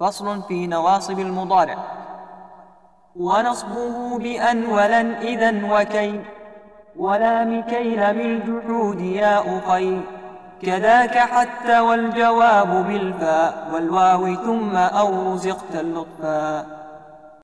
فصل في نواصب المضارع. ونصبه بأن ولن إذا وكي ولا مكيل بالجحود يا أخي. كذاك حتى والجواب بالفاء. والواو ثم أو رزقت اللطفا